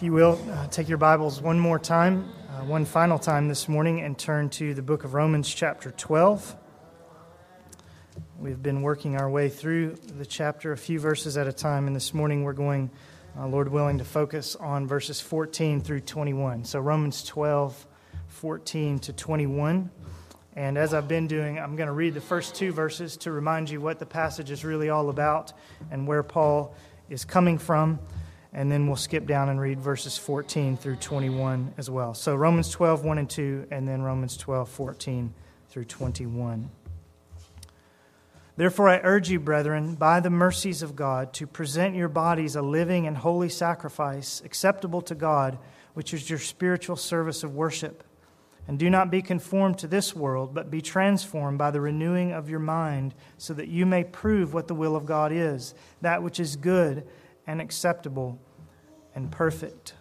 If you will, uh, take your Bibles one more time, uh, one final time this morning, and turn to the book of Romans, chapter 12. We've been working our way through the chapter a few verses at a time, and this morning we're going, uh, Lord willing, to focus on verses 14 through 21. So, Romans 12, 14 to 21. And as I've been doing, I'm going to read the first two verses to remind you what the passage is really all about and where Paul is coming from and then we'll skip down and read verses 14 through 21 as well. So Romans 12, 1 and 2, and then Romans 12, 14 through 21. Therefore, I urge you, brethren, by the mercies of God, to present your bodies a living and holy sacrifice, acceptable to God, which is your spiritual service of worship. And do not be conformed to this world, but be transformed by the renewing of your mind, so that you may prove what the will of God is, that which is good and acceptable and perfect.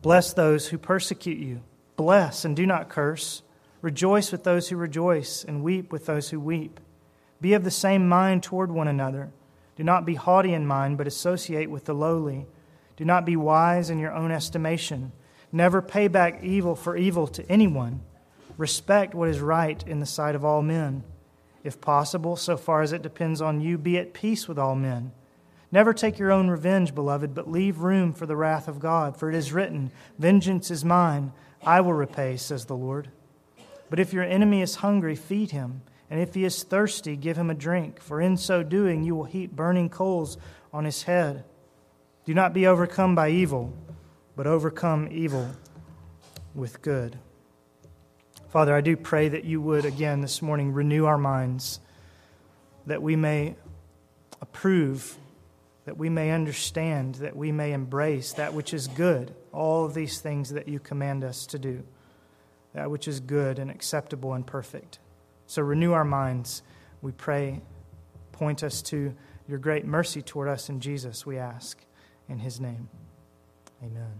Bless those who persecute you. Bless and do not curse. Rejoice with those who rejoice, and weep with those who weep. Be of the same mind toward one another. Do not be haughty in mind, but associate with the lowly. Do not be wise in your own estimation. Never pay back evil for evil to anyone. Respect what is right in the sight of all men. If possible, so far as it depends on you, be at peace with all men. Never take your own revenge, beloved, but leave room for the wrath of God. For it is written, Vengeance is mine, I will repay, says the Lord. But if your enemy is hungry, feed him. And if he is thirsty, give him a drink. For in so doing, you will heap burning coals on his head. Do not be overcome by evil, but overcome evil with good. Father, I do pray that you would again this morning renew our minds, that we may approve that we may understand, that we may embrace that which is good, all of these things that you command us to do, that which is good and acceptable and perfect. So renew our minds, we pray. Point us to your great mercy toward us in Jesus, we ask. In his name, amen.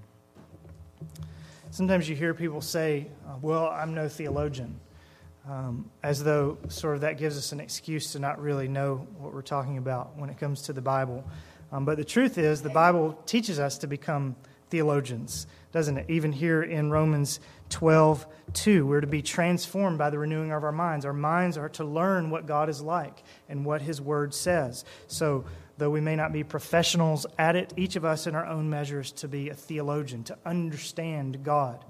Sometimes you hear people say, uh, Well, I'm no theologian. Um, as though sort of that gives us an excuse to not really know what we're talking about when it comes to the Bible. Um, but the truth is, the Bible teaches us to become theologians, doesn't it? Even here in Romans 12, 2, we're to be transformed by the renewing of our minds. Our minds are to learn what God is like and what His Word says. So, though we may not be professionals at it, each of us in our own measures to be a theologian, to understand God.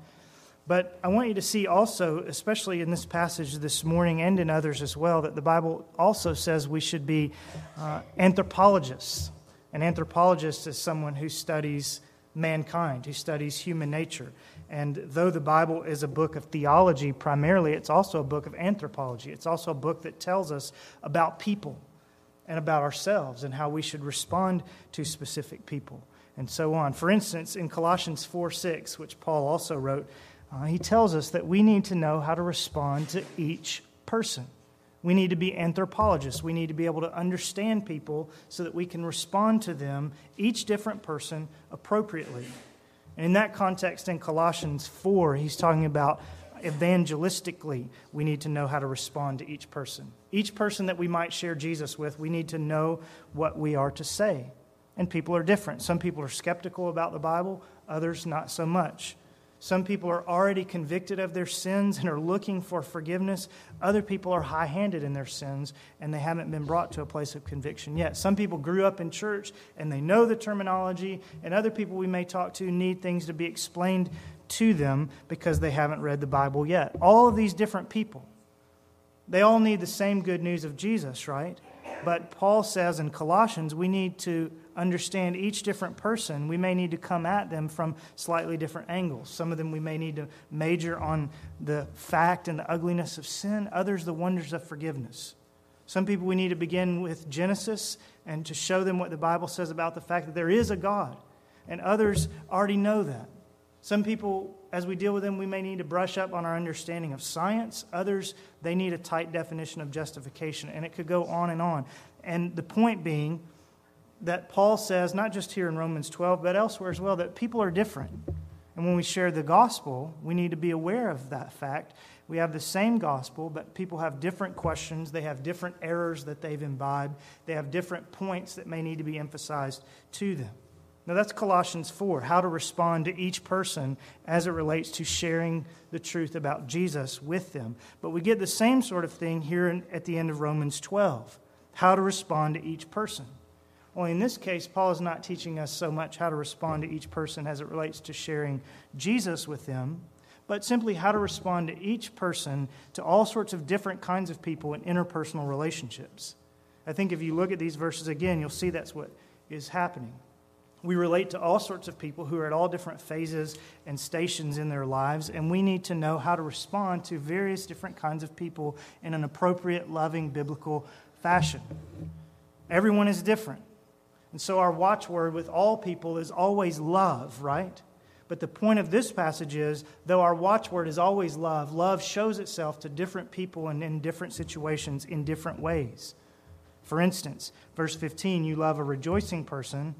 But I want you to see also, especially in this passage this morning and in others as well, that the Bible also says we should be uh, anthropologists. An anthropologist is someone who studies mankind, who studies human nature. And though the Bible is a book of theology primarily, it's also a book of anthropology. It's also a book that tells us about people and about ourselves and how we should respond to specific people and so on. For instance, in Colossians 4 6, which Paul also wrote, uh, he tells us that we need to know how to respond to each person. We need to be anthropologists. We need to be able to understand people so that we can respond to them, each different person, appropriately. And in that context, in Colossians 4, he's talking about evangelistically, we need to know how to respond to each person. Each person that we might share Jesus with, we need to know what we are to say. And people are different. Some people are skeptical about the Bible, others not so much. Some people are already convicted of their sins and are looking for forgiveness. Other people are high handed in their sins and they haven't been brought to a place of conviction yet. Some people grew up in church and they know the terminology, and other people we may talk to need things to be explained to them because they haven't read the Bible yet. All of these different people, they all need the same good news of Jesus, right? But Paul says in Colossians, we need to understand each different person. We may need to come at them from slightly different angles. Some of them we may need to major on the fact and the ugliness of sin, others, the wonders of forgiveness. Some people we need to begin with Genesis and to show them what the Bible says about the fact that there is a God, and others already know that. Some people, as we deal with them, we may need to brush up on our understanding of science. Others, they need a tight definition of justification, and it could go on and on. And the point being that Paul says, not just here in Romans 12, but elsewhere as well, that people are different. And when we share the gospel, we need to be aware of that fact. We have the same gospel, but people have different questions. They have different errors that they've imbibed. They have different points that may need to be emphasized to them. Now, that's Colossians 4, how to respond to each person as it relates to sharing the truth about Jesus with them. But we get the same sort of thing here at the end of Romans 12, how to respond to each person. Only in this case, Paul is not teaching us so much how to respond to each person as it relates to sharing Jesus with them, but simply how to respond to each person, to all sorts of different kinds of people in interpersonal relationships. I think if you look at these verses again, you'll see that's what is happening. We relate to all sorts of people who are at all different phases and stations in their lives, and we need to know how to respond to various different kinds of people in an appropriate, loving, biblical fashion. Everyone is different. And so our watchword with all people is always love, right? But the point of this passage is though our watchword is always love, love shows itself to different people and in different situations in different ways. For instance, verse 15, you love a rejoicing person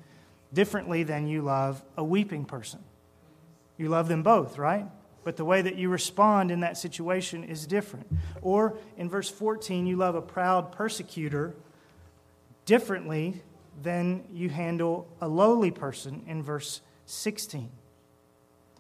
differently than you love a weeping person. You love them both, right? But the way that you respond in that situation is different. Or in verse 14, you love a proud persecutor differently than you handle a lowly person in verse 16.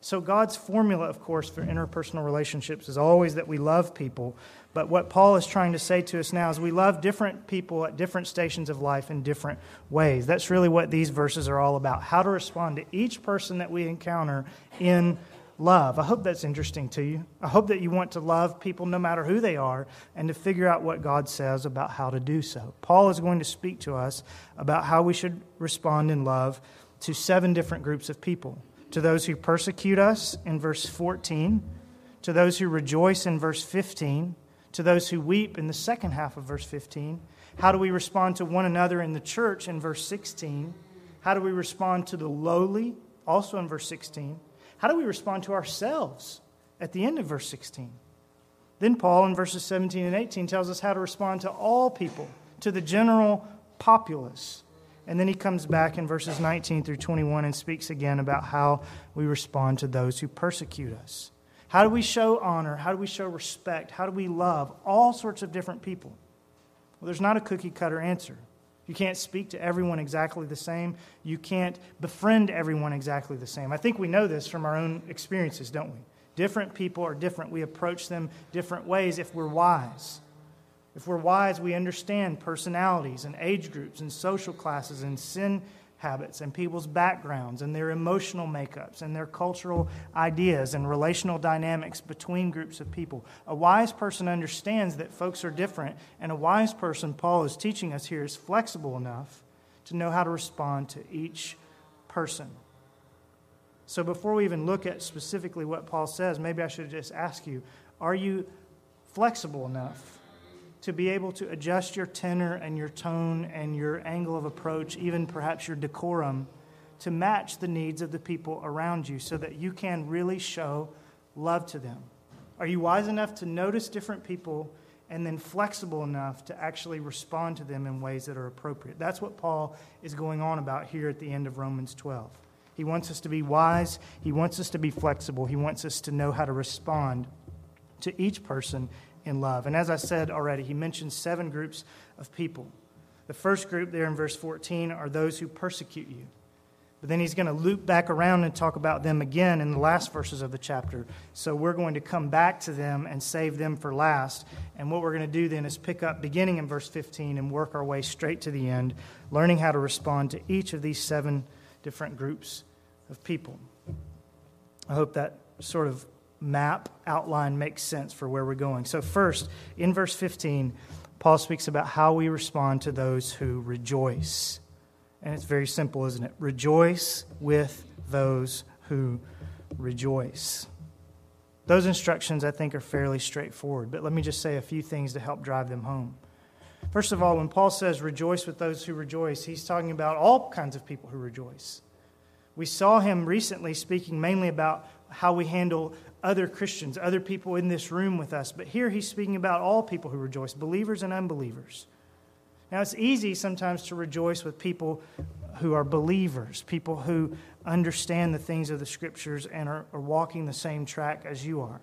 So, God's formula, of course, for interpersonal relationships is always that we love people. But what Paul is trying to say to us now is we love different people at different stations of life in different ways. That's really what these verses are all about how to respond to each person that we encounter in love. I hope that's interesting to you. I hope that you want to love people no matter who they are and to figure out what God says about how to do so. Paul is going to speak to us about how we should respond in love to seven different groups of people to those who persecute us in verse 14, to those who rejoice in verse 15, to those who weep in the second half of verse 15. How do we respond to one another in the church in verse 16? How do we respond to the lowly, also in verse 16? How do we respond to ourselves at the end of verse 16? Then Paul in verses 17 and 18 tells us how to respond to all people, to the general populace. And then he comes back in verses 19 through 21 and speaks again about how we respond to those who persecute us. How do we show honor? How do we show respect? How do we love all sorts of different people? Well, there's not a cookie cutter answer. You can't speak to everyone exactly the same. You can't befriend everyone exactly the same. I think we know this from our own experiences, don't we? Different people are different. We approach them different ways if we're wise. If we're wise, we understand personalities and age groups and social classes and sin habits and people's backgrounds and their emotional makeups and their cultural ideas and relational dynamics between groups of people. A wise person understands that folks are different, and a wise person, Paul is teaching us here, is flexible enough to know how to respond to each person. So before we even look at specifically what Paul says, maybe I should just ask you are you flexible enough? To be able to adjust your tenor and your tone and your angle of approach, even perhaps your decorum, to match the needs of the people around you so that you can really show love to them? Are you wise enough to notice different people and then flexible enough to actually respond to them in ways that are appropriate? That's what Paul is going on about here at the end of Romans 12. He wants us to be wise, he wants us to be flexible, he wants us to know how to respond to each person in love. And as I said already, he mentions seven groups of people. The first group there in verse 14 are those who persecute you. But then he's going to loop back around and talk about them again in the last verses of the chapter. So we're going to come back to them and save them for last. And what we're going to do then is pick up beginning in verse 15 and work our way straight to the end, learning how to respond to each of these seven different groups of people. I hope that sort of map outline makes sense for where we're going. So, first, in verse 15, Paul speaks about how we respond to those who rejoice. And it's very simple, isn't it? Rejoice with those who rejoice. Those instructions, I think, are fairly straightforward, but let me just say a few things to help drive them home. First of all, when Paul says rejoice with those who rejoice, he's talking about all kinds of people who rejoice. We saw him recently speaking mainly about how we handle other Christians, other people in this room with us. But here he's speaking about all people who rejoice, believers and unbelievers. Now, it's easy sometimes to rejoice with people who are believers, people who understand the things of the scriptures and are, are walking the same track as you are.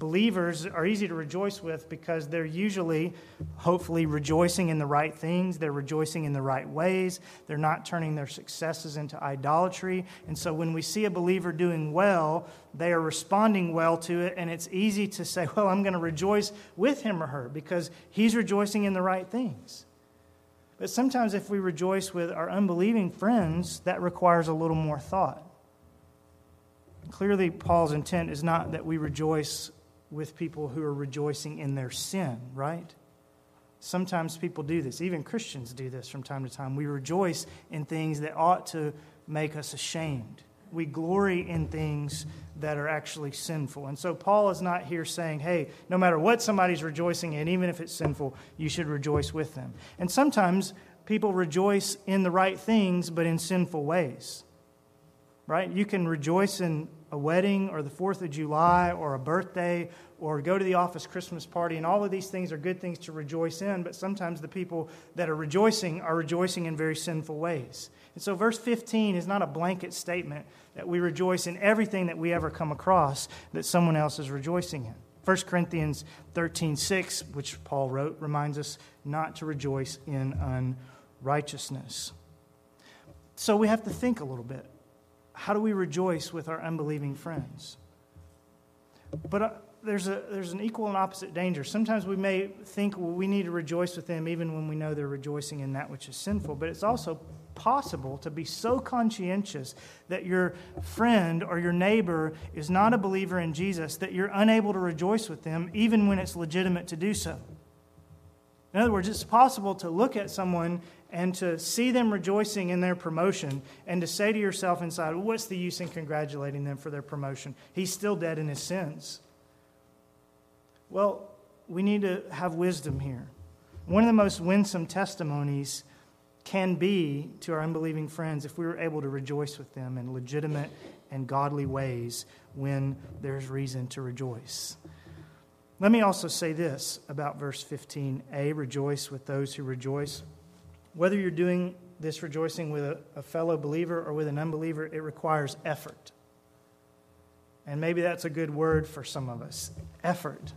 Believers are easy to rejoice with because they're usually, hopefully, rejoicing in the right things. They're rejoicing in the right ways. They're not turning their successes into idolatry. And so when we see a believer doing well, they are responding well to it. And it's easy to say, well, I'm going to rejoice with him or her because he's rejoicing in the right things. But sometimes if we rejoice with our unbelieving friends, that requires a little more thought. Clearly, Paul's intent is not that we rejoice with people who are rejoicing in their sin, right? Sometimes people do this. Even Christians do this from time to time. We rejoice in things that ought to make us ashamed. We glory in things that are actually sinful. And so Paul is not here saying, hey, no matter what somebody's rejoicing in, even if it's sinful, you should rejoice with them. And sometimes people rejoice in the right things, but in sinful ways. Right? You can rejoice in a wedding or the 4th of July or a birthday or go to the office Christmas party, and all of these things are good things to rejoice in, but sometimes the people that are rejoicing are rejoicing in very sinful ways. And so, verse 15 is not a blanket statement that we rejoice in everything that we ever come across that someone else is rejoicing in. 1 Corinthians 13 6, which Paul wrote, reminds us not to rejoice in unrighteousness. So, we have to think a little bit. How do we rejoice with our unbelieving friends? But uh, there's, a, there's an equal and opposite danger. Sometimes we may think well, we need to rejoice with them even when we know they're rejoicing in that which is sinful. But it's also possible to be so conscientious that your friend or your neighbor is not a believer in Jesus that you're unable to rejoice with them even when it's legitimate to do so. In other words, it's possible to look at someone and to see them rejoicing in their promotion and to say to yourself inside, what's the use in congratulating them for their promotion? He's still dead in his sins. Well, we need to have wisdom here. One of the most winsome testimonies can be to our unbelieving friends if we were able to rejoice with them in legitimate and godly ways when there's reason to rejoice. Let me also say this about verse 15a rejoice with those who rejoice. Whether you're doing this rejoicing with a, a fellow believer or with an unbeliever, it requires effort. And maybe that's a good word for some of us effort.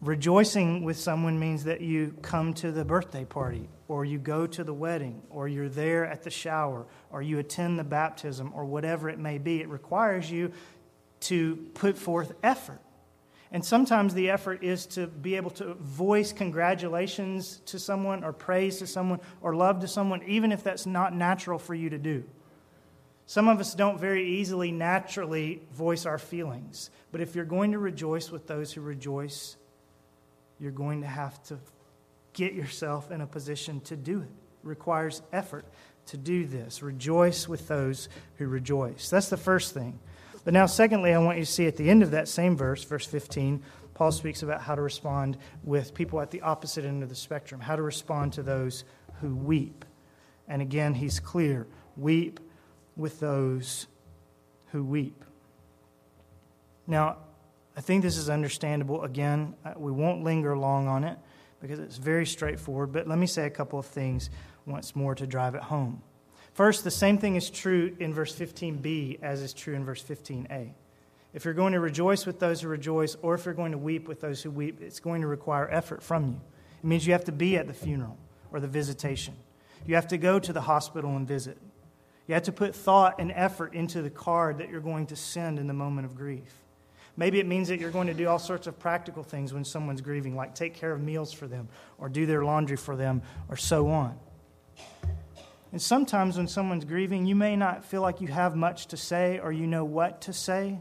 Rejoicing with someone means that you come to the birthday party, or you go to the wedding, or you're there at the shower, or you attend the baptism, or whatever it may be. It requires you to put forth effort. And sometimes the effort is to be able to voice congratulations to someone, or praise to someone, or love to someone, even if that's not natural for you to do. Some of us don't very easily naturally voice our feelings. But if you're going to rejoice with those who rejoice, you're going to have to get yourself in a position to do it. It requires effort to do this. Rejoice with those who rejoice. That's the first thing. But now, secondly, I want you to see at the end of that same verse, verse 15, Paul speaks about how to respond with people at the opposite end of the spectrum, how to respond to those who weep. And again, he's clear weep with those who weep. Now, I think this is understandable. Again, uh, we won't linger long on it because it's very straightforward, but let me say a couple of things once more to drive it home. First, the same thing is true in verse 15b as is true in verse 15a. If you're going to rejoice with those who rejoice, or if you're going to weep with those who weep, it's going to require effort from you. It means you have to be at the funeral or the visitation. You have to go to the hospital and visit. You have to put thought and effort into the card that you're going to send in the moment of grief. Maybe it means that you're going to do all sorts of practical things when someone's grieving, like take care of meals for them, or do their laundry for them, or so on. And sometimes when someone's grieving, you may not feel like you have much to say or you know what to say.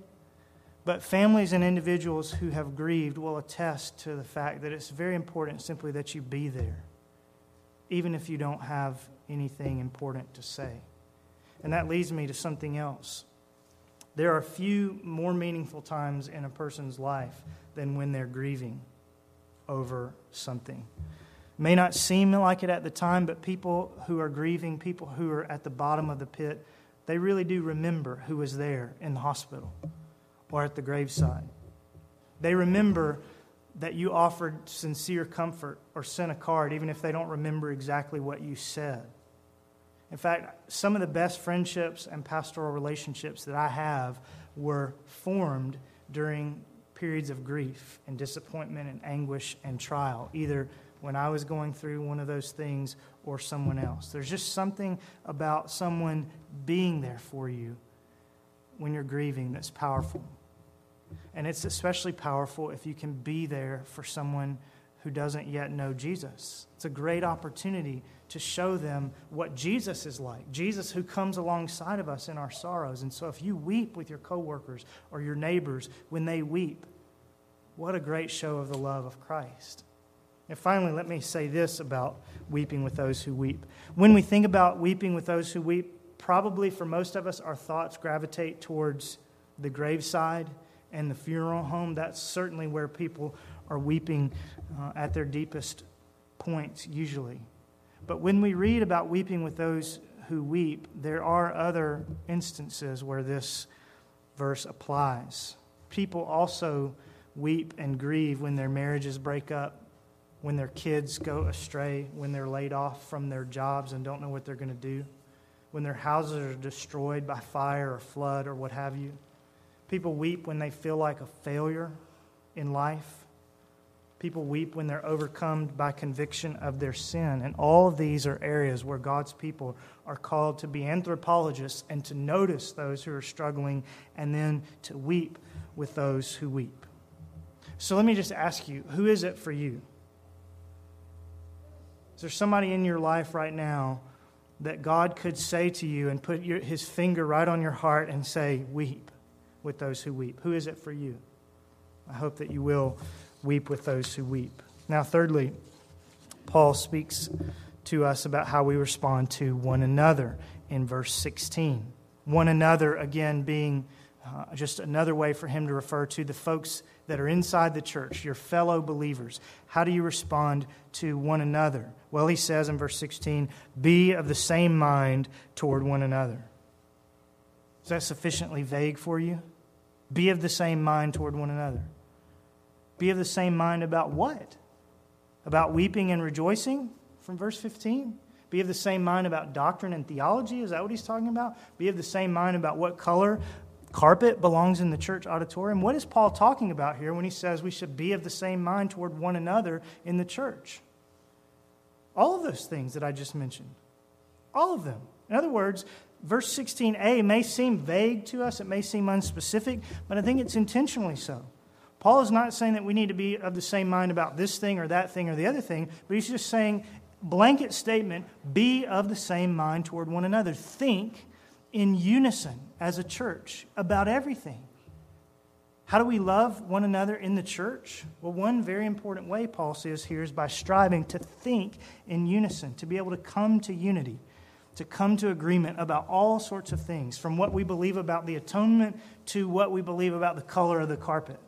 But families and individuals who have grieved will attest to the fact that it's very important simply that you be there, even if you don't have anything important to say. And that leads me to something else. There are few more meaningful times in a person's life than when they're grieving over something. May not seem like it at the time, but people who are grieving, people who are at the bottom of the pit, they really do remember who was there in the hospital or at the graveside. They remember that you offered sincere comfort or sent a card, even if they don't remember exactly what you said. In fact, some of the best friendships and pastoral relationships that I have were formed during periods of grief and disappointment and anguish and trial, either when I was going through one of those things or someone else. There's just something about someone being there for you when you're grieving that's powerful. And it's especially powerful if you can be there for someone who doesn't yet know Jesus. It's a great opportunity to show them what Jesus is like. Jesus who comes alongside of us in our sorrows. And so if you weep with your coworkers or your neighbors when they weep, what a great show of the love of Christ. And finally, let me say this about weeping with those who weep. When we think about weeping with those who weep, probably for most of us, our thoughts gravitate towards the graveside and the funeral home. That's certainly where people are weeping uh, at their deepest points, usually. But when we read about weeping with those who weep, there are other instances where this verse applies. People also weep and grieve when their marriages break up, when their kids go astray, when they're laid off from their jobs and don't know what they're going to do, when their houses are destroyed by fire or flood or what have you. People weep when they feel like a failure in life. People weep when they're overcome by conviction of their sin. And all of these are areas where God's people are called to be anthropologists and to notice those who are struggling and then to weep with those who weep. So let me just ask you who is it for you? Is there somebody in your life right now that God could say to you and put your, his finger right on your heart and say, Weep with those who weep? Who is it for you? I hope that you will weep with those who weep. Now, thirdly, Paul speaks to us about how we respond to one another in verse 16. One another, again, being uh, just another way for him to refer to the folks that are inside the church, your fellow believers. How do you respond to one another? Well, he says in verse 16, be of the same mind toward one another. Is that sufficiently vague for you? Be of the same mind toward one another. Be of the same mind about what? About weeping and rejoicing from verse 15? Be of the same mind about doctrine and theology? Is that what he's talking about? Be of the same mind about what color carpet belongs in the church auditorium? What is Paul talking about here when he says we should be of the same mind toward one another in the church? All of those things that I just mentioned. All of them. In other words, verse 16a may seem vague to us, it may seem unspecific, but I think it's intentionally so. Paul is not saying that we need to be of the same mind about this thing or that thing or the other thing, but he's just saying, blanket statement, be of the same mind toward one another. Think in unison as a church about everything. How do we love one another in the church? Well, one very important way, Paul says here, is by striving to think in unison, to be able to come to unity, to come to agreement about all sorts of things, from what we believe about the atonement to what we believe about the color of the carpet.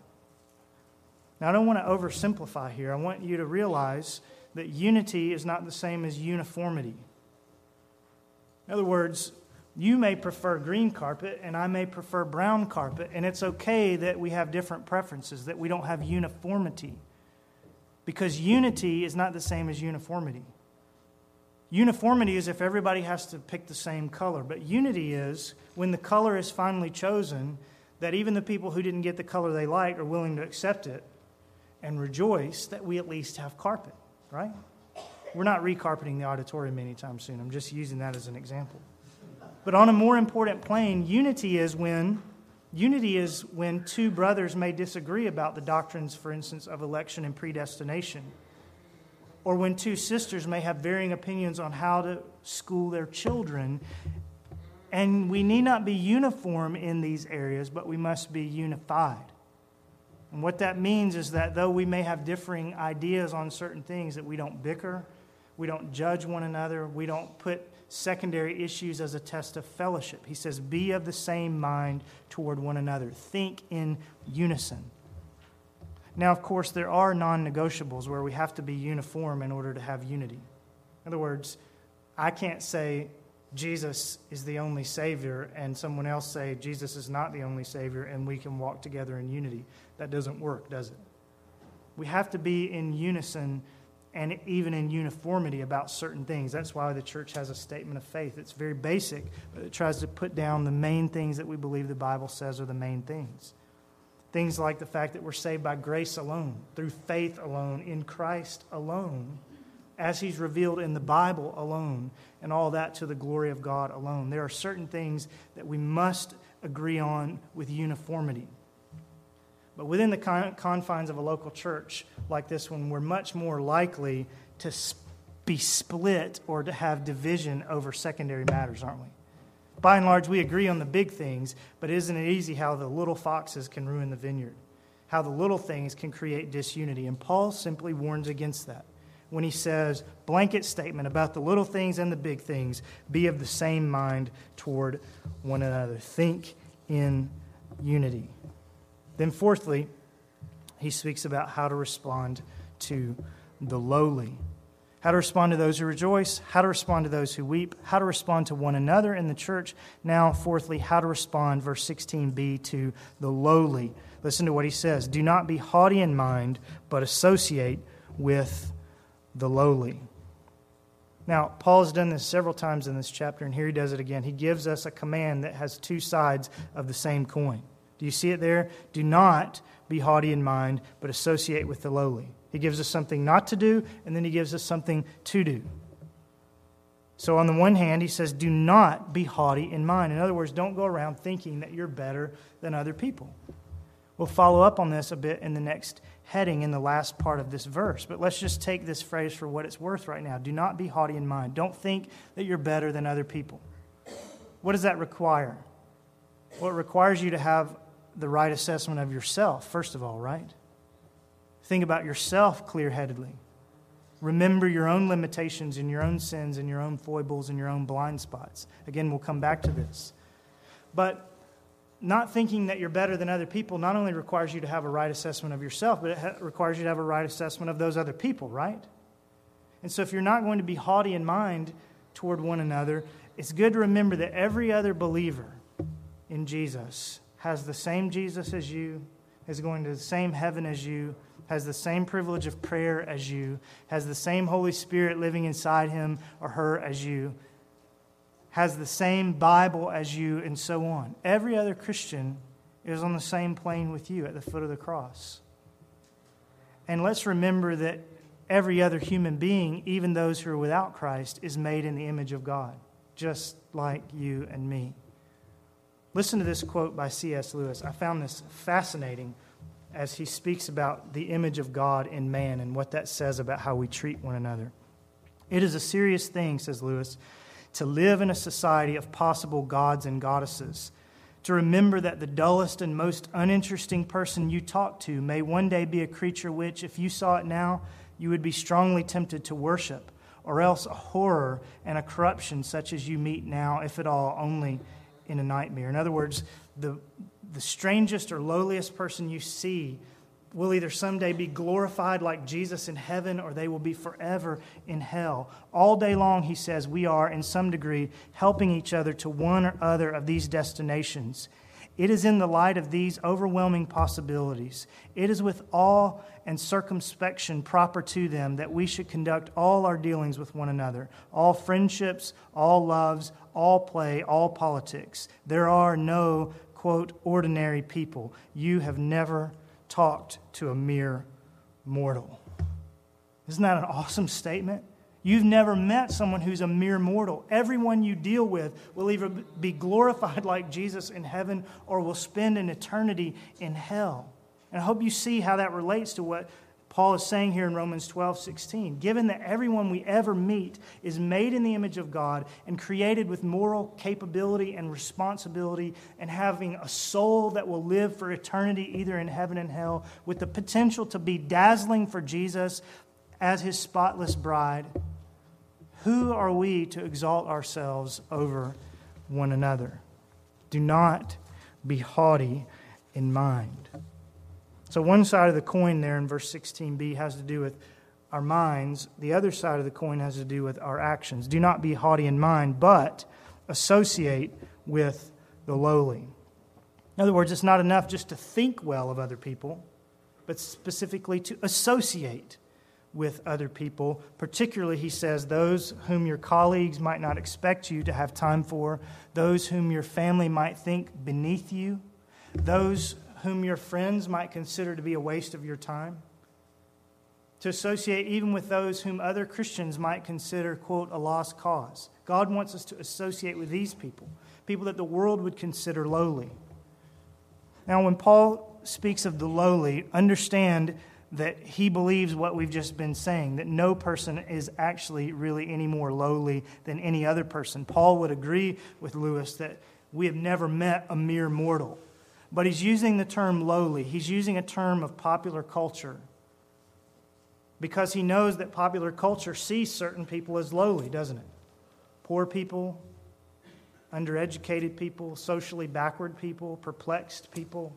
Now, I don't want to oversimplify here. I want you to realize that unity is not the same as uniformity. In other words, you may prefer green carpet and I may prefer brown carpet, and it's okay that we have different preferences, that we don't have uniformity. Because unity is not the same as uniformity. Uniformity is if everybody has to pick the same color, but unity is when the color is finally chosen, that even the people who didn't get the color they like are willing to accept it and rejoice that we at least have carpet, right? We're not recarpeting the auditorium anytime soon. I'm just using that as an example. But on a more important plane, unity is when unity is when two brothers may disagree about the doctrines, for instance, of election and predestination. Or when two sisters may have varying opinions on how to school their children. And we need not be uniform in these areas, but we must be unified. And what that means is that though we may have differing ideas on certain things, that we don't bicker, we don't judge one another, we don't put secondary issues as a test of fellowship. He says, Be of the same mind toward one another, think in unison. Now, of course, there are non negotiables where we have to be uniform in order to have unity. In other words, I can't say Jesus is the only Savior and someone else say Jesus is not the only Savior and we can walk together in unity. That doesn't work, does it? We have to be in unison and even in uniformity about certain things. That's why the church has a statement of faith. It's very basic, but it tries to put down the main things that we believe the Bible says are the main things. Things like the fact that we're saved by grace alone, through faith alone, in Christ alone, as He's revealed in the Bible alone, and all that to the glory of God alone. There are certain things that we must agree on with uniformity. But within the confines of a local church like this one, we're much more likely to be split or to have division over secondary matters, aren't we? By and large, we agree on the big things, but isn't it easy how the little foxes can ruin the vineyard? How the little things can create disunity. And Paul simply warns against that when he says, blanket statement about the little things and the big things, be of the same mind toward one another. Think in unity. Then, fourthly, he speaks about how to respond to the lowly how to respond to those who rejoice, how to respond to those who weep, how to respond to one another in the church. Now, fourthly, how to respond, verse 16b, to the lowly. Listen to what he says Do not be haughty in mind, but associate with the lowly. Now, Paul has done this several times in this chapter, and here he does it again. He gives us a command that has two sides of the same coin. Do you see it there? Do not be haughty in mind, but associate with the lowly. He gives us something not to do, and then he gives us something to do. So, on the one hand, he says, do not be haughty in mind. In other words, don't go around thinking that you're better than other people. We'll follow up on this a bit in the next heading in the last part of this verse. But let's just take this phrase for what it's worth right now. Do not be haughty in mind. Don't think that you're better than other people. What does that require? Well, it requires you to have the right assessment of yourself, first of all, right? Think about yourself clear headedly. Remember your own limitations and your own sins and your own foibles and your own blind spots. Again, we'll come back to this. But not thinking that you're better than other people not only requires you to have a right assessment of yourself, but it requires you to have a right assessment of those other people, right? And so if you're not going to be haughty in mind toward one another, it's good to remember that every other believer in Jesus has the same Jesus as you, is going to the same heaven as you, has the same privilege of prayer as you, has the same Holy Spirit living inside him or her as you, has the same Bible as you, and so on. Every other Christian is on the same plane with you at the foot of the cross. And let's remember that every other human being, even those who are without Christ, is made in the image of God, just like you and me. Listen to this quote by C.S. Lewis. I found this fascinating as he speaks about the image of God in man and what that says about how we treat one another. It is a serious thing, says Lewis, to live in a society of possible gods and goddesses, to remember that the dullest and most uninteresting person you talk to may one day be a creature which, if you saw it now, you would be strongly tempted to worship, or else a horror and a corruption such as you meet now, if at all, only in a nightmare. In other words, the, the strangest or lowliest person you see will either someday be glorified like Jesus in heaven or they will be forever in hell. All day long, he says, we are, in some degree, helping each other to one or other of these destinations. It is in the light of these overwhelming possibilities, it is with awe and circumspection proper to them that we should conduct all our dealings with one another, all friendships, all loves, all play, all politics. There are no quote, ordinary people. You have never talked to a mere mortal. Isn't that an awesome statement? You've never met someone who's a mere mortal. Everyone you deal with will either be glorified like Jesus in heaven or will spend an eternity in hell. And I hope you see how that relates to what Paul is saying here in Romans 12, 16. Given that everyone we ever meet is made in the image of God and created with moral capability and responsibility and having a soul that will live for eternity either in heaven and hell, with the potential to be dazzling for Jesus as his spotless bride, who are we to exalt ourselves over one another? Do not be haughty in mind. So, one side of the coin there in verse 16b has to do with our minds, the other side of the coin has to do with our actions. Do not be haughty in mind, but associate with the lowly. In other words, it's not enough just to think well of other people, but specifically to associate with other people. Particularly, he says, those whom your colleagues might not expect you to have time for, those whom your family might think beneath you, those whom your friends might consider to be a waste of your time? To associate even with those whom other Christians might consider, quote, a lost cause. God wants us to associate with these people, people that the world would consider lowly. Now, when Paul speaks of the lowly, understand that he believes what we've just been saying, that no person is actually really any more lowly than any other person. Paul would agree with Lewis that we have never met a mere mortal. But he's using the term lowly, he's using a term of popular culture because he knows that popular culture sees certain people as lowly, doesn't it? Poor people, undereducated people, socially backward people, perplexed people,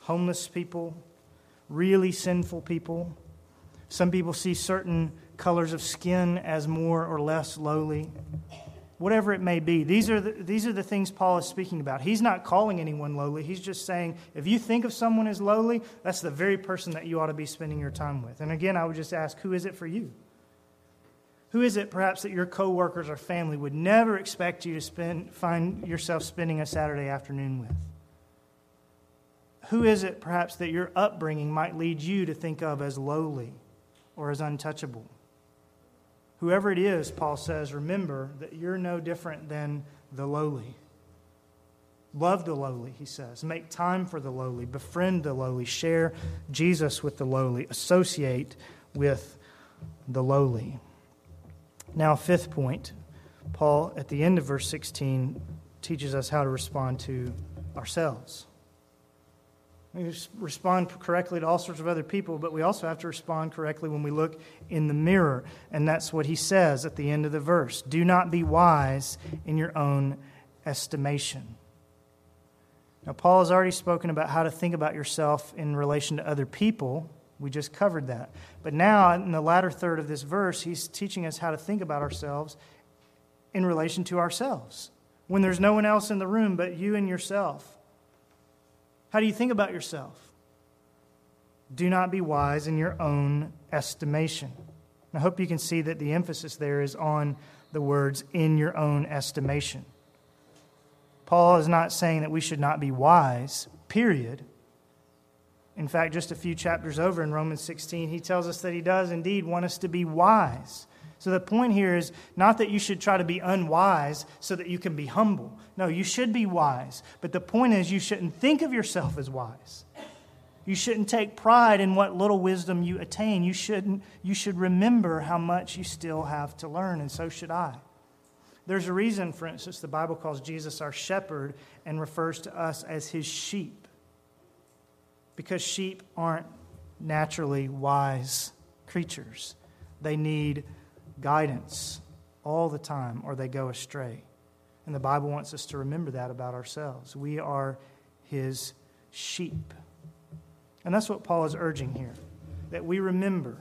homeless people, really sinful people. Some people see certain colors of skin as more or less lowly. Whatever it may be, these are, the, these are the things Paul is speaking about. He's not calling anyone lowly. He's just saying if you think of someone as lowly, that's the very person that you ought to be spending your time with. And again, I would just ask who is it for you? Who is it perhaps that your coworkers or family would never expect you to spend, find yourself spending a Saturday afternoon with? Who is it perhaps that your upbringing might lead you to think of as lowly or as untouchable? Whoever it is, Paul says, remember that you're no different than the lowly. Love the lowly, he says. Make time for the lowly. Befriend the lowly. Share Jesus with the lowly. Associate with the lowly. Now, fifth point, Paul, at the end of verse 16, teaches us how to respond to ourselves. We respond correctly to all sorts of other people, but we also have to respond correctly when we look in the mirror. And that's what he says at the end of the verse Do not be wise in your own estimation. Now, Paul has already spoken about how to think about yourself in relation to other people. We just covered that. But now, in the latter third of this verse, he's teaching us how to think about ourselves in relation to ourselves. When there's no one else in the room but you and yourself. How do you think about yourself? Do not be wise in your own estimation. I hope you can see that the emphasis there is on the words in your own estimation. Paul is not saying that we should not be wise, period. In fact, just a few chapters over in Romans 16, he tells us that he does indeed want us to be wise. So the point here is not that you should try to be unwise so that you can be humble. No, you should be wise. But the point is, you shouldn't think of yourself as wise. You shouldn't take pride in what little wisdom you attain. You, shouldn't, you should remember how much you still have to learn, and so should I. There's a reason, for instance, the Bible calls Jesus our shepherd and refers to us as his sheep. Because sheep aren't naturally wise creatures, they need guidance all the time or they go astray. And the Bible wants us to remember that about ourselves. We are his sheep. And that's what Paul is urging here that we remember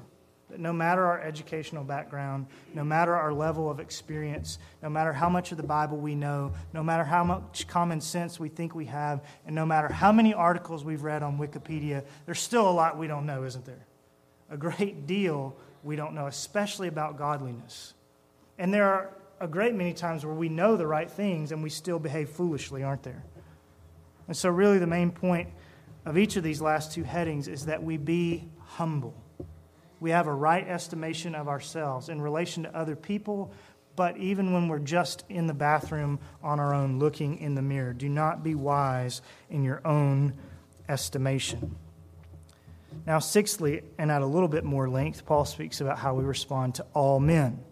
that no matter our educational background, no matter our level of experience, no matter how much of the Bible we know, no matter how much common sense we think we have, and no matter how many articles we've read on Wikipedia, there's still a lot we don't know, isn't there? A great deal we don't know, especially about godliness. And there are a great many times where we know the right things and we still behave foolishly, aren't there? And so, really, the main point of each of these last two headings is that we be humble. We have a right estimation of ourselves in relation to other people, but even when we're just in the bathroom on our own looking in the mirror, do not be wise in your own estimation. Now, sixthly, and at a little bit more length, Paul speaks about how we respond to all men.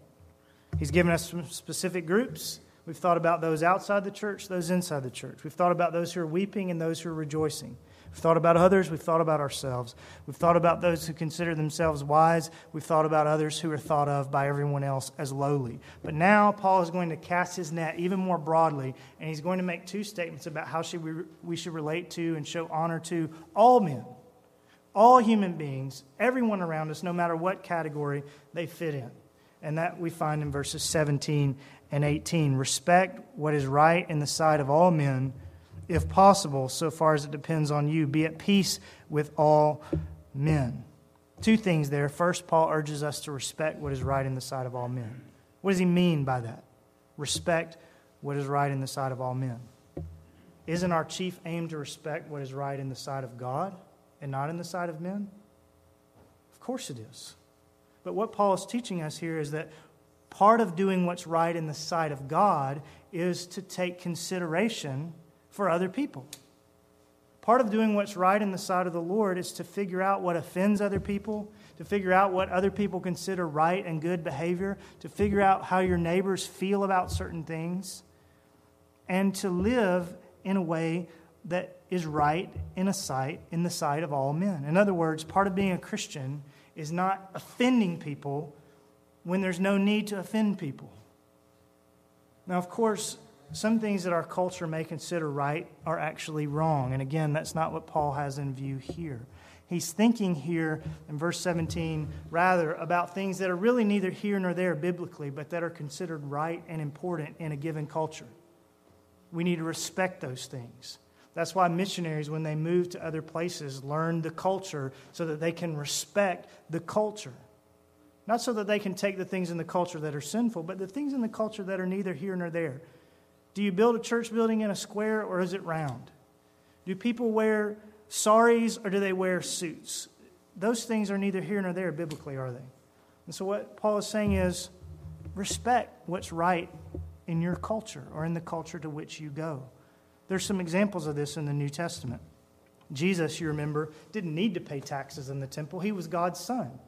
He's given us some specific groups. We've thought about those outside the church, those inside the church. We've thought about those who are weeping and those who are rejoicing. We've thought about others. We've thought about ourselves. We've thought about those who consider themselves wise. We've thought about others who are thought of by everyone else as lowly. But now Paul is going to cast his net even more broadly, and he's going to make two statements about how should we, we should relate to and show honor to all men all human beings, everyone around us, no matter what category they fit in. And that we find in verses 17 and 18. Respect what is right in the sight of all men, if possible, so far as it depends on you. Be at peace with all men. Two things there. First, Paul urges us to respect what is right in the sight of all men. What does he mean by that? Respect what is right in the sight of all men. isn't our chief aim to respect what is right in the sight of God and not in the sight of men? Of course it is. But what Paul is teaching us here is that part of doing what's right in the sight of God is to take consideration for other people. Part of doing what's right in the sight of the Lord is to figure out what offends other people, to figure out what other people consider right and good behavior, to figure out how your neighbors feel about certain things, and to live in a way that is right in a sight in the sight of all men. In other words, part of being a Christian is not offending people when there's no need to offend people. Now, of course, some things that our culture may consider right are actually wrong. And again, that's not what Paul has in view here. He's thinking here in verse 17 rather about things that are really neither here nor there biblically, but that are considered right and important in a given culture. We need to respect those things. That's why missionaries, when they move to other places, learn the culture so that they can respect the culture. Not so that they can take the things in the culture that are sinful, but the things in the culture that are neither here nor there. Do you build a church building in a square or is it round? Do people wear saris or do they wear suits? Those things are neither here nor there biblically, are they? And so, what Paul is saying is respect what's right in your culture or in the culture to which you go. There's some examples of this in the New Testament. Jesus, you remember, didn't need to pay taxes in the temple, he was God's son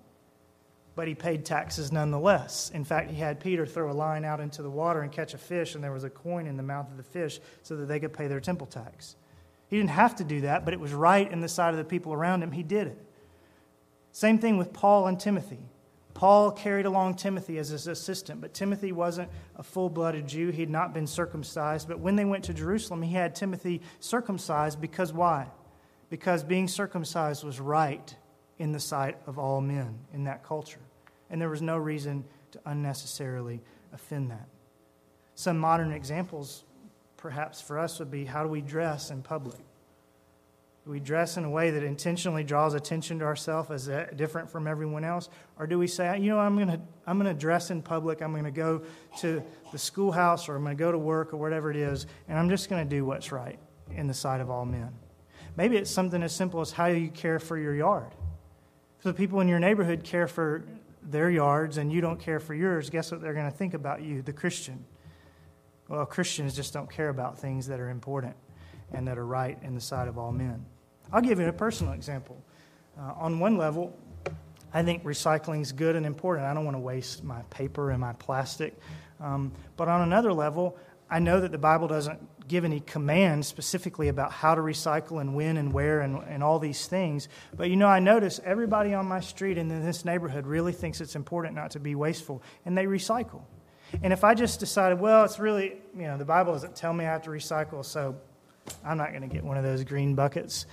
but he paid taxes nonetheless. In fact, he had Peter throw a line out into the water and catch a fish, and there was a coin in the mouth of the fish so that they could pay their temple tax. He didn't have to do that, but it was right in the sight of the people around him. He did it. Same thing with Paul and Timothy. Paul carried along Timothy as his assistant, but Timothy wasn't a full blooded Jew. He had not been circumcised. But when they went to Jerusalem, he had Timothy circumcised because why? Because being circumcised was right in the sight of all men in that culture and there was no reason to unnecessarily offend that. Some modern examples, perhaps for us, would be how do we dress in public? Do we dress in a way that intentionally draws attention to ourselves as uh, different from everyone else? Or do we say, you know, I'm going to I'm going to dress in public, I'm going to go to the schoolhouse or I'm going to go to work or whatever it is, and I'm just going to do what's right in the sight of all men? Maybe it's something as simple as how you care for your yard. If the people in your neighborhood care for their yards and you don't care for yours, guess what they're going to think about you, the Christian? Well, Christians just don't care about things that are important and that are right in the sight of all men. I'll give you a personal example. Uh, on one level, I think recycling is good and important. I don't want to waste my paper and my plastic. Um, but on another level, I know that the Bible doesn't give any commands specifically about how to recycle and when and where and, and all these things. But you know, I notice everybody on my street and in this neighborhood really thinks it's important not to be wasteful, and they recycle. And if I just decided, well, it's really, you know, the Bible doesn't tell me I have to recycle, so I'm not going to get one of those green buckets,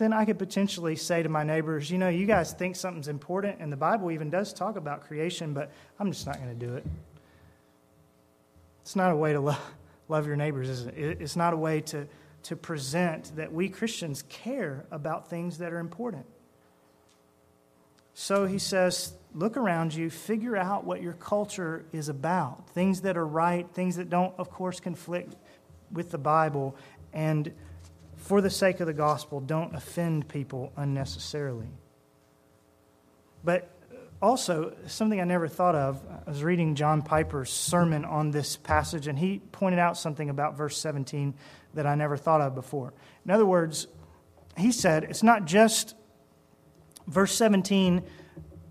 then I could potentially say to my neighbors, you know, you guys think something's important, and the Bible even does talk about creation, but I'm just not going to do it. It's not a way to love, love your neighbors, is it? It's not a way to, to present that we Christians care about things that are important. So he says, look around you, figure out what your culture is about, things that are right, things that don't, of course, conflict with the Bible, and for the sake of the gospel, don't offend people unnecessarily. But also, something I never thought of, I was reading John Piper's sermon on this passage, and he pointed out something about verse 17 that I never thought of before. In other words, he said it's not just verse 17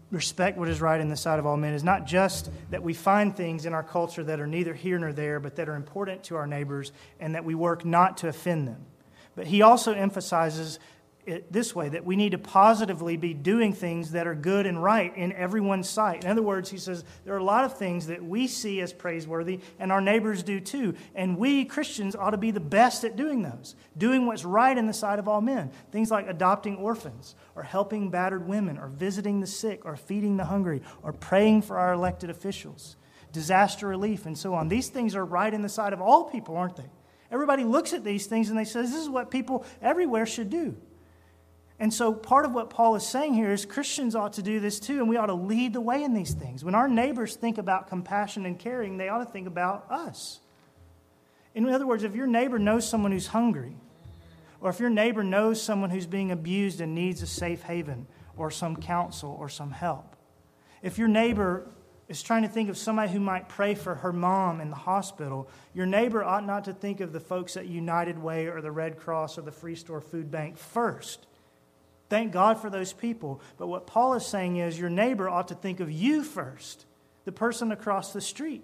respect what is right in the sight of all men is not just that we find things in our culture that are neither here nor there, but that are important to our neighbors, and that we work not to offend them. But he also emphasizes it this way that we need to positively be doing things that are good and right in everyone's sight. In other words, he says there are a lot of things that we see as praiseworthy and our neighbors do too. And we Christians ought to be the best at doing those, doing what's right in the sight of all men. Things like adopting orphans, or helping battered women, or visiting the sick, or feeding the hungry, or praying for our elected officials, disaster relief, and so on. These things are right in the sight of all people, aren't they? Everybody looks at these things and they say, This is what people everywhere should do. And so, part of what Paul is saying here is Christians ought to do this too, and we ought to lead the way in these things. When our neighbors think about compassion and caring, they ought to think about us. In other words, if your neighbor knows someone who's hungry, or if your neighbor knows someone who's being abused and needs a safe haven, or some counsel, or some help, if your neighbor is trying to think of somebody who might pray for her mom in the hospital, your neighbor ought not to think of the folks at United Way or the Red Cross or the Freestore Foodbank first. Thank God for those people. But what Paul is saying is your neighbor ought to think of you first, the person across the street.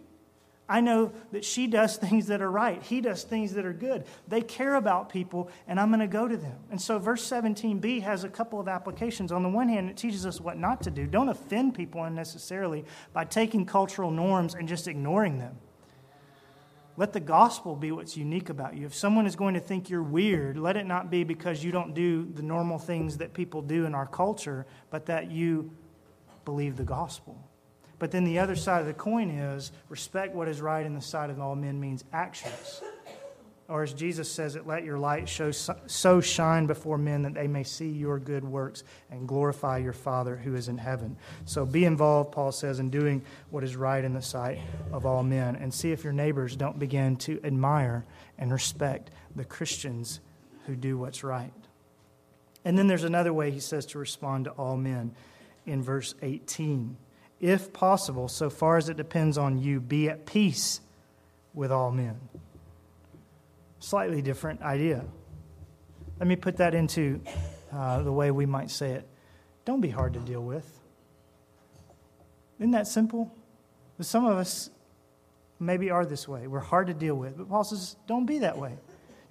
I know that she does things that are right. He does things that are good. They care about people, and I'm going to go to them. And so, verse 17b has a couple of applications. On the one hand, it teaches us what not to do. Don't offend people unnecessarily by taking cultural norms and just ignoring them. Let the gospel be what's unique about you. If someone is going to think you're weird, let it not be because you don't do the normal things that people do in our culture, but that you believe the gospel. But then the other side of the coin is respect what is right in the sight of all men means actions. Or as Jesus says it, let your light show, so shine before men that they may see your good works and glorify your Father who is in heaven. So be involved, Paul says, in doing what is right in the sight of all men. And see if your neighbors don't begin to admire and respect the Christians who do what's right. And then there's another way he says to respond to all men in verse 18 if possible, so far as it depends on you, be at peace with all men. Slightly different idea. Let me put that into uh, the way we might say it. Don't be hard to deal with. Isn't that simple? But some of us maybe are this way. We're hard to deal with. But Paul says, don't be that way.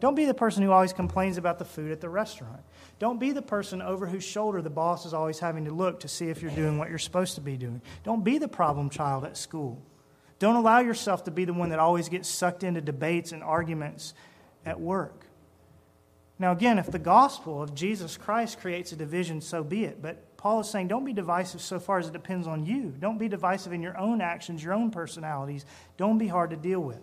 Don't be the person who always complains about the food at the restaurant. Don't be the person over whose shoulder the boss is always having to look to see if you're doing what you're supposed to be doing. Don't be the problem child at school. Don't allow yourself to be the one that always gets sucked into debates and arguments at work. Now, again, if the gospel of Jesus Christ creates a division, so be it. But Paul is saying don't be divisive so far as it depends on you. Don't be divisive in your own actions, your own personalities. Don't be hard to deal with.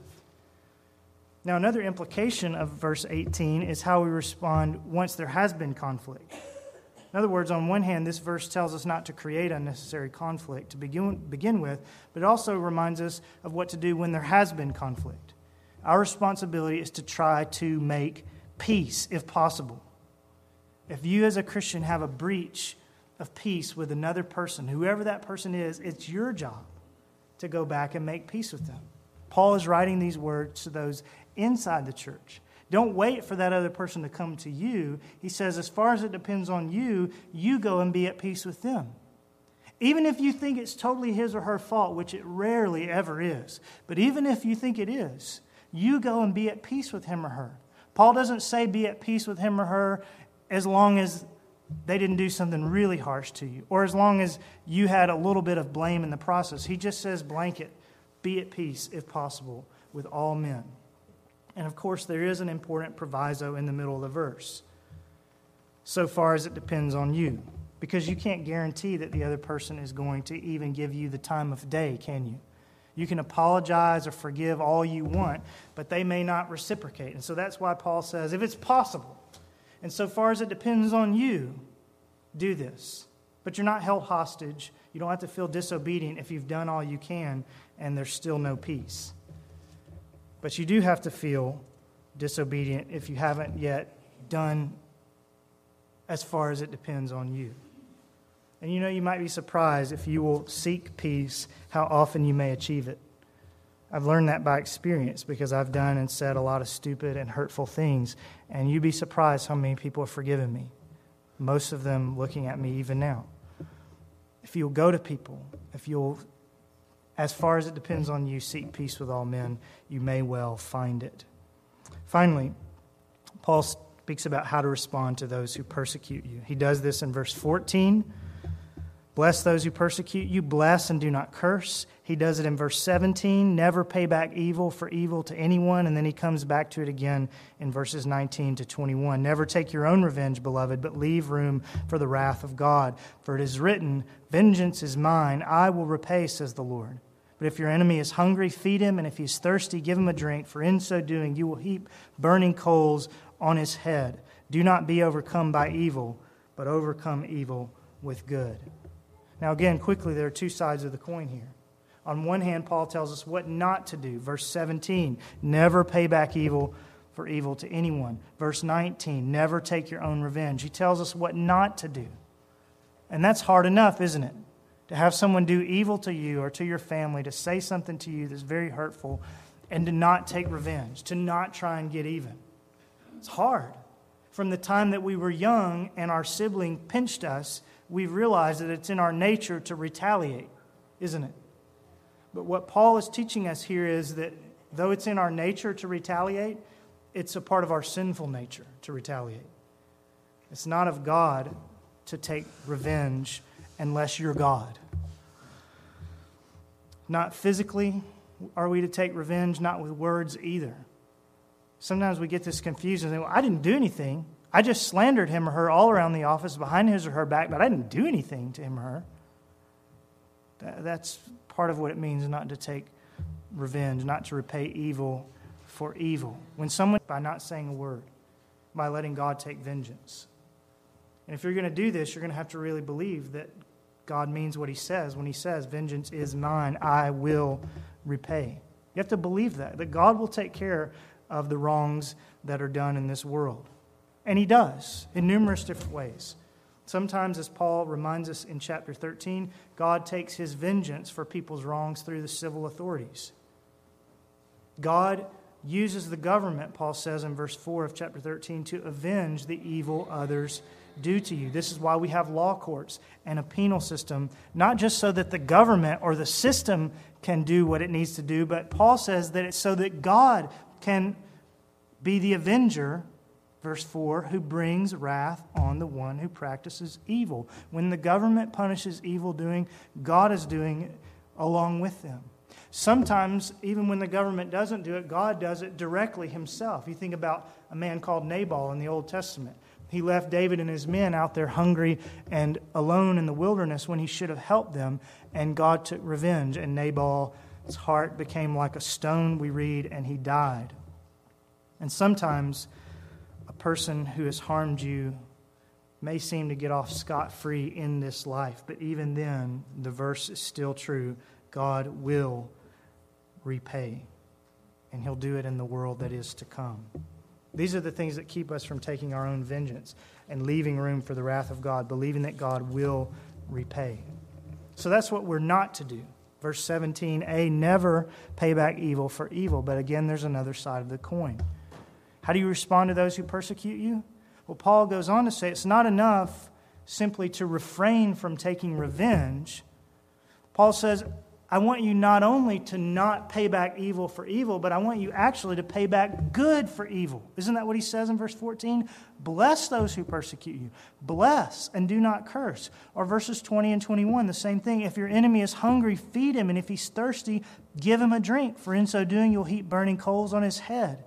Now, another implication of verse 18 is how we respond once there has been conflict. In other words, on one hand, this verse tells us not to create unnecessary conflict to begin, begin with, but it also reminds us of what to do when there has been conflict. Our responsibility is to try to make peace if possible. If you, as a Christian, have a breach of peace with another person, whoever that person is, it's your job to go back and make peace with them. Paul is writing these words to those inside the church. Don't wait for that other person to come to you. He says, as far as it depends on you, you go and be at peace with them. Even if you think it's totally his or her fault, which it rarely ever is, but even if you think it is, you go and be at peace with him or her. Paul doesn't say be at peace with him or her as long as they didn't do something really harsh to you, or as long as you had a little bit of blame in the process. He just says, blanket, be at peace, if possible, with all men. And of course, there is an important proviso in the middle of the verse, so far as it depends on you. Because you can't guarantee that the other person is going to even give you the time of day, can you? You can apologize or forgive all you want, but they may not reciprocate. And so that's why Paul says, if it's possible, and so far as it depends on you, do this. But you're not held hostage. You don't have to feel disobedient if you've done all you can and there's still no peace. But you do have to feel disobedient if you haven't yet done as far as it depends on you. And you know, you might be surprised if you will seek peace, how often you may achieve it. I've learned that by experience because I've done and said a lot of stupid and hurtful things. And you'd be surprised how many people have forgiven me, most of them looking at me even now. If you'll go to people, if you'll as far as it depends on you, seek peace with all men. You may well find it. Finally, Paul speaks about how to respond to those who persecute you. He does this in verse 14 Bless those who persecute you, bless and do not curse. He does it in verse 17 never pay back evil for evil to anyone. And then he comes back to it again in verses 19 to 21. Never take your own revenge, beloved, but leave room for the wrath of God. For it is written, Vengeance is mine, I will repay, says the Lord. But if your enemy is hungry, feed him, and if he is thirsty, give him a drink, for in so doing you will heap burning coals on his head. Do not be overcome by evil, but overcome evil with good. Now, again, quickly, there are two sides of the coin here. On one hand, Paul tells us what not to do. Verse 17, never pay back evil for evil to anyone. Verse 19, never take your own revenge. He tells us what not to do. And that's hard enough, isn't it? To have someone do evil to you or to your family, to say something to you that's very hurtful, and to not take revenge, to not try and get even. It's hard. From the time that we were young and our sibling pinched us, we've realized that it's in our nature to retaliate, isn't it? But what Paul is teaching us here is that though it's in our nature to retaliate, it's a part of our sinful nature to retaliate. It's not of God to take revenge unless you're God. Not physically are we to take revenge, not with words either. Sometimes we get this confused and well, I didn't do anything. I just slandered him or her all around the office behind his or her back, but I didn't do anything to him or her. That's part of what it means not to take revenge, not to repay evil for evil. When someone, by not saying a word, by letting God take vengeance. And if you're going to do this, you're going to have to really believe that God means what he says when he says, Vengeance is mine, I will repay. You have to believe that, that God will take care of the wrongs that are done in this world. And he does in numerous different ways. Sometimes, as Paul reminds us in chapter 13, God takes his vengeance for people's wrongs through the civil authorities. God uses the government, Paul says in verse 4 of chapter 13, to avenge the evil others do to you. This is why we have law courts and a penal system, not just so that the government or the system can do what it needs to do, but Paul says that it's so that God can be the avenger, verse 4, who brings wrath on the one who practices evil. When the government punishes evil doing, God is doing it along with them. Sometimes, even when the government doesn't do it, God does it directly himself. You think about a man called Nabal in the Old Testament. He left David and his men out there hungry and alone in the wilderness when he should have helped them, and God took revenge, and Nabal's heart became like a stone, we read, and he died. And sometimes a person who has harmed you may seem to get off scot free in this life, but even then, the verse is still true God will repay, and he'll do it in the world that is to come. These are the things that keep us from taking our own vengeance and leaving room for the wrath of God, believing that God will repay. So that's what we're not to do. Verse 17a never pay back evil for evil. But again, there's another side of the coin. How do you respond to those who persecute you? Well, Paul goes on to say it's not enough simply to refrain from taking revenge. Paul says, I want you not only to not pay back evil for evil, but I want you actually to pay back good for evil. Isn't that what he says in verse 14? Bless those who persecute you. Bless and do not curse. Or verses 20 and 21, the same thing. If your enemy is hungry, feed him, and if he's thirsty, give him a drink, for in so doing you'll heap burning coals on his head.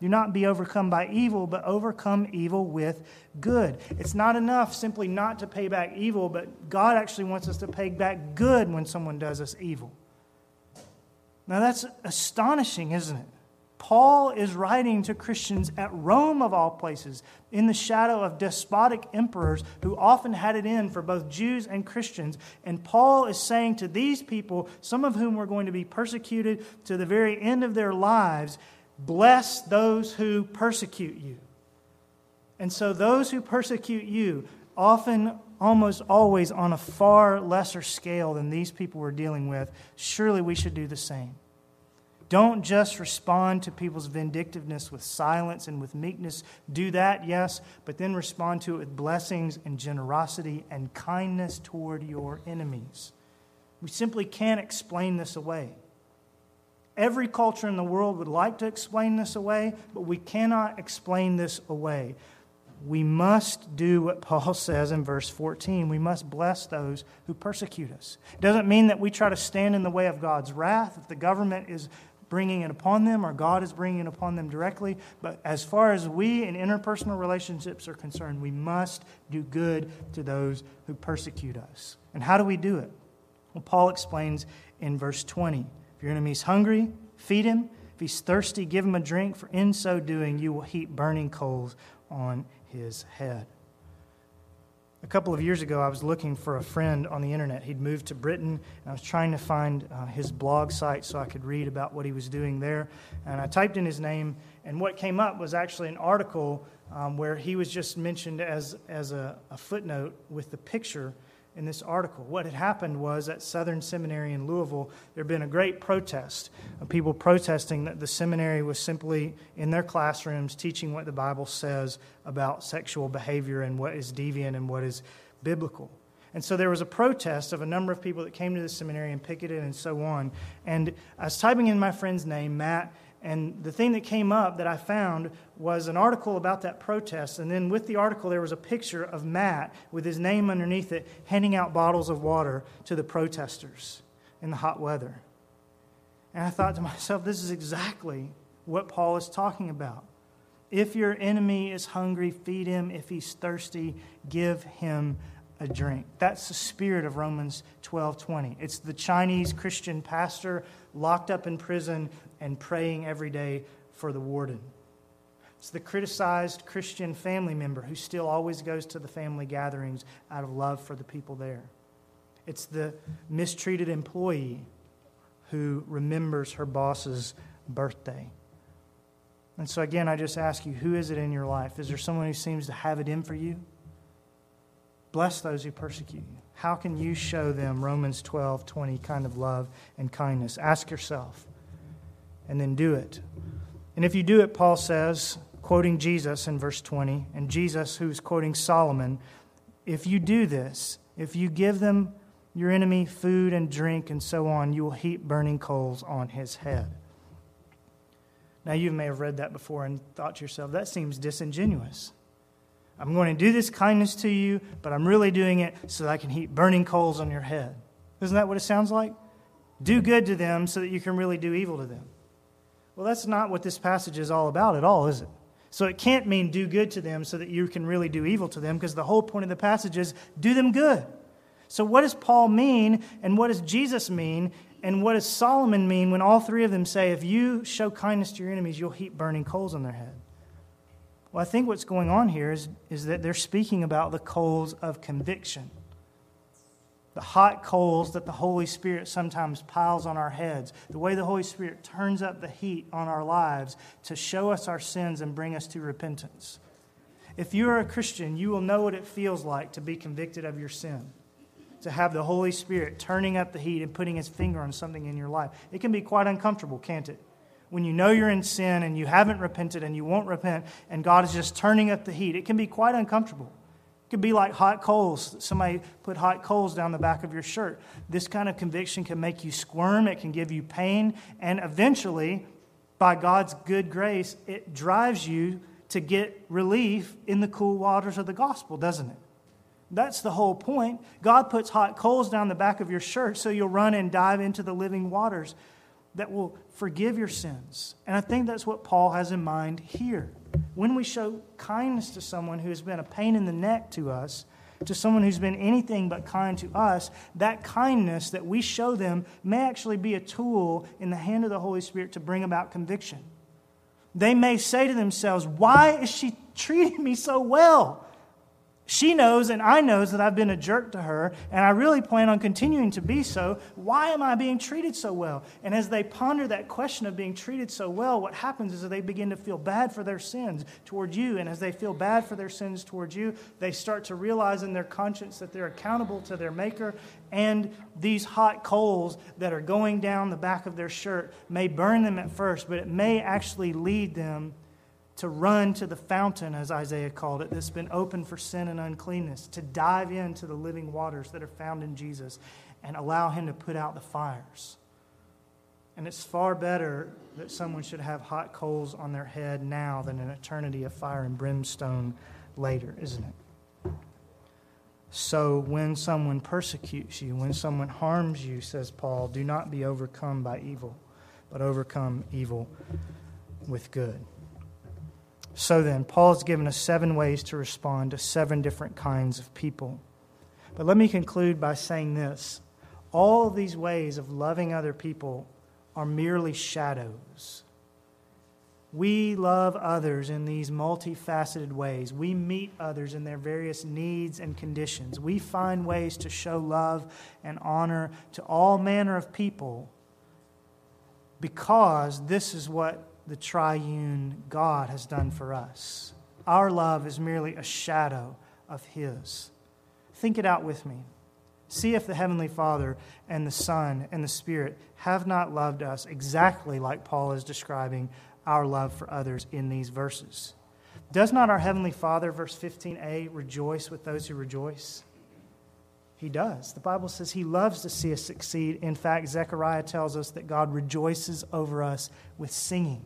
Do not be overcome by evil, but overcome evil with good. It's not enough simply not to pay back evil, but God actually wants us to pay back good when someone does us evil. Now that's astonishing, isn't it? Paul is writing to Christians at Rome, of all places, in the shadow of despotic emperors who often had it in for both Jews and Christians. And Paul is saying to these people, some of whom were going to be persecuted to the very end of their lives, Bless those who persecute you. And so, those who persecute you, often, almost always on a far lesser scale than these people were dealing with, surely we should do the same. Don't just respond to people's vindictiveness with silence and with meekness. Do that, yes, but then respond to it with blessings and generosity and kindness toward your enemies. We simply can't explain this away. Every culture in the world would like to explain this away, but we cannot explain this away. We must do what Paul says in verse 14. We must bless those who persecute us. It doesn't mean that we try to stand in the way of God's wrath if the government is bringing it upon them or God is bringing it upon them directly. But as far as we in interpersonal relationships are concerned, we must do good to those who persecute us. And how do we do it? Well, Paul explains in verse 20. If your enemy is hungry, feed him. If he's thirsty, give him a drink, for in so doing, you will heap burning coals on his head. A couple of years ago, I was looking for a friend on the internet. He'd moved to Britain, and I was trying to find uh, his blog site so I could read about what he was doing there. And I typed in his name, and what came up was actually an article um, where he was just mentioned as, as a, a footnote with the picture in this article. What had happened was at Southern Seminary in Louisville, there had been a great protest of people protesting that the seminary was simply in their classrooms teaching what the Bible says about sexual behavior and what is deviant and what is biblical. And so there was a protest of a number of people that came to the seminary and picketed and so on. And I was typing in my friend's name, Matt, and the thing that came up that I found was an article about that protest. And then with the article, there was a picture of Matt with his name underneath it, handing out bottles of water to the protesters in the hot weather. And I thought to myself, this is exactly what Paul is talking about. If your enemy is hungry, feed him. If he's thirsty, give him a drink. That's the spirit of Romans 12:20. It's the Chinese Christian pastor locked up in prison and praying every day for the warden. It's the criticized Christian family member who still always goes to the family gatherings out of love for the people there. It's the mistreated employee who remembers her boss's birthday. And so, again, I just ask you who is it in your life? Is there someone who seems to have it in for you? Bless those who persecute you. How can you show them Romans 12, 20 kind of love and kindness? Ask yourself and then do it. And if you do it, Paul says, quoting Jesus in verse 20, and Jesus, who's quoting Solomon, if you do this, if you give them your enemy food and drink and so on, you will heap burning coals on his head. Now, you may have read that before and thought to yourself, that seems disingenuous. I'm going to do this kindness to you, but I'm really doing it so that I can heap burning coals on your head. Isn't that what it sounds like? Do good to them so that you can really do evil to them. Well, that's not what this passage is all about at all, is it? So it can't mean do good to them so that you can really do evil to them, because the whole point of the passage is do them good. So, what does Paul mean, and what does Jesus mean, and what does Solomon mean when all three of them say, if you show kindness to your enemies, you'll heap burning coals on their head? Well, I think what's going on here is, is that they're speaking about the coals of conviction. The hot coals that the Holy Spirit sometimes piles on our heads, the way the Holy Spirit turns up the heat on our lives to show us our sins and bring us to repentance. If you are a Christian, you will know what it feels like to be convicted of your sin, to have the Holy Spirit turning up the heat and putting his finger on something in your life. It can be quite uncomfortable, can't it? when you know you're in sin and you haven't repented and you won't repent, and God is just turning up the heat, it can be quite uncomfortable. Could be like hot coals. Somebody put hot coals down the back of your shirt. This kind of conviction can make you squirm, it can give you pain, and eventually, by God's good grace, it drives you to get relief in the cool waters of the gospel, doesn't it? That's the whole point. God puts hot coals down the back of your shirt so you'll run and dive into the living waters that will forgive your sins. And I think that's what Paul has in mind here. When we show kindness to someone who has been a pain in the neck to us, to someone who's been anything but kind to us, that kindness that we show them may actually be a tool in the hand of the Holy Spirit to bring about conviction. They may say to themselves, Why is she treating me so well? She knows and I knows that I've been a jerk to her, and I really plan on continuing to be so. Why am I being treated so well? And as they ponder that question of being treated so well, what happens is that they begin to feel bad for their sins toward you. And as they feel bad for their sins toward you, they start to realize in their conscience that they're accountable to their Maker. And these hot coals that are going down the back of their shirt may burn them at first, but it may actually lead them to run to the fountain, as Isaiah called it, that's been open for sin and uncleanness, to dive into the living waters that are found in Jesus and allow Him to put out the fires. And it's far better that someone should have hot coals on their head now than an eternity of fire and brimstone later, isn't it? So when someone persecutes you, when someone harms you, says Paul, do not be overcome by evil, but overcome evil with good. So then, Paul has given us seven ways to respond to seven different kinds of people. But let me conclude by saying this all these ways of loving other people are merely shadows. We love others in these multifaceted ways. We meet others in their various needs and conditions. We find ways to show love and honor to all manner of people because this is what the triune God has done for us. Our love is merely a shadow of His. Think it out with me. See if the Heavenly Father and the Son and the Spirit have not loved us exactly like Paul is describing our love for others in these verses. Does not our Heavenly Father, verse 15a, rejoice with those who rejoice? He does. The Bible says he loves to see us succeed. In fact, Zechariah tells us that God rejoices over us with singing.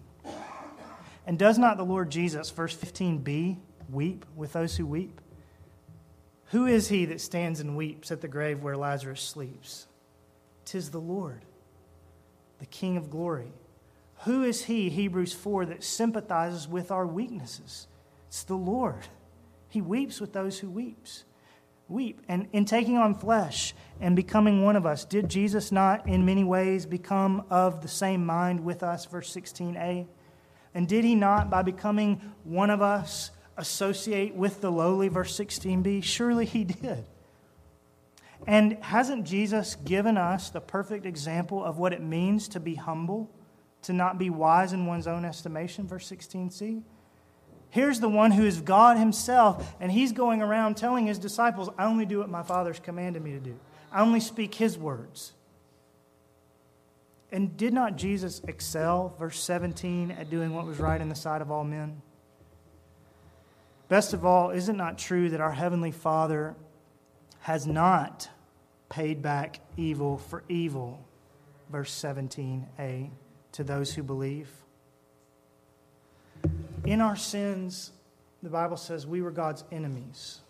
And does not the Lord Jesus, verse 15b, weep with those who weep? Who is he that stands and weeps at the grave where Lazarus sleeps? Tis the Lord, the King of glory. Who is he, Hebrews 4, that sympathizes with our weaknesses? It's the Lord. He weeps with those who weeps. Weep. And in taking on flesh and becoming one of us, did Jesus not in many ways become of the same mind with us? Verse 16a. And did he not, by becoming one of us, associate with the lowly? Verse 16b. Surely he did. And hasn't Jesus given us the perfect example of what it means to be humble? to not be wise in one's own estimation, verse 16c. Here's the one who is God himself, and he's going around telling his disciples, I only do what my Father's commanded me to do. I only speak his words. And did not Jesus excel, verse 17, at doing what was right in the sight of all men? Best of all, is it not true that our Heavenly Father has not paid back evil for evil? Verse 17a to those who believe. In our sins, the Bible says we were God's enemies.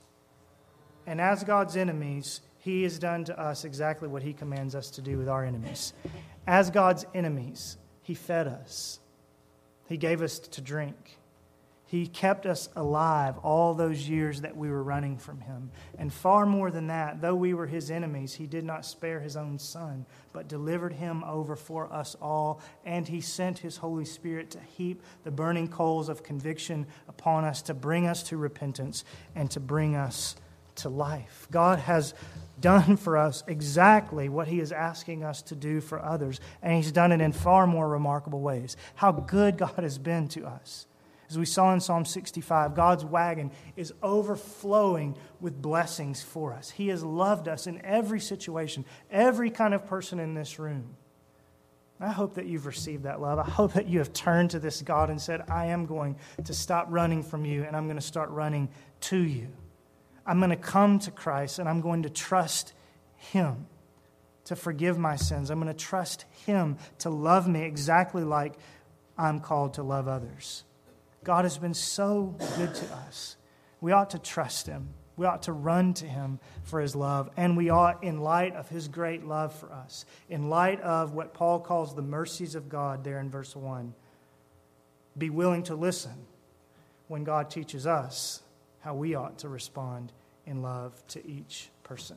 And as God's enemies, He has done to us exactly what He commands us to do with our enemies. As God's enemies, He fed us, He gave us to drink, he kept us alive all those years that we were running from Him. And far more than that, though we were His enemies, He did not spare His own Son, but delivered Him over for us all. And He sent His Holy Spirit to heap the burning coals of conviction upon us, to bring us to repentance and to bring us to life. God has done for us exactly what He is asking us to do for others, and He's done it in far more remarkable ways. How good God has been to us. As we saw in Psalm 65, God's wagon is overflowing with blessings for us. He has loved us in every situation, every kind of person in this room. I hope that you've received that love. I hope that you have turned to this God and said, I am going to stop running from you and I'm going to start running to you. I'm going to come to Christ and I'm going to trust Him to forgive my sins. I'm going to trust Him to love me exactly like I'm called to love others. God has been so good to us. We ought to trust Him. We ought to run to Him for His love. And we ought, in light of His great love for us, in light of what Paul calls the mercies of God there in verse 1, be willing to listen when God teaches us how we ought to respond in love to each person.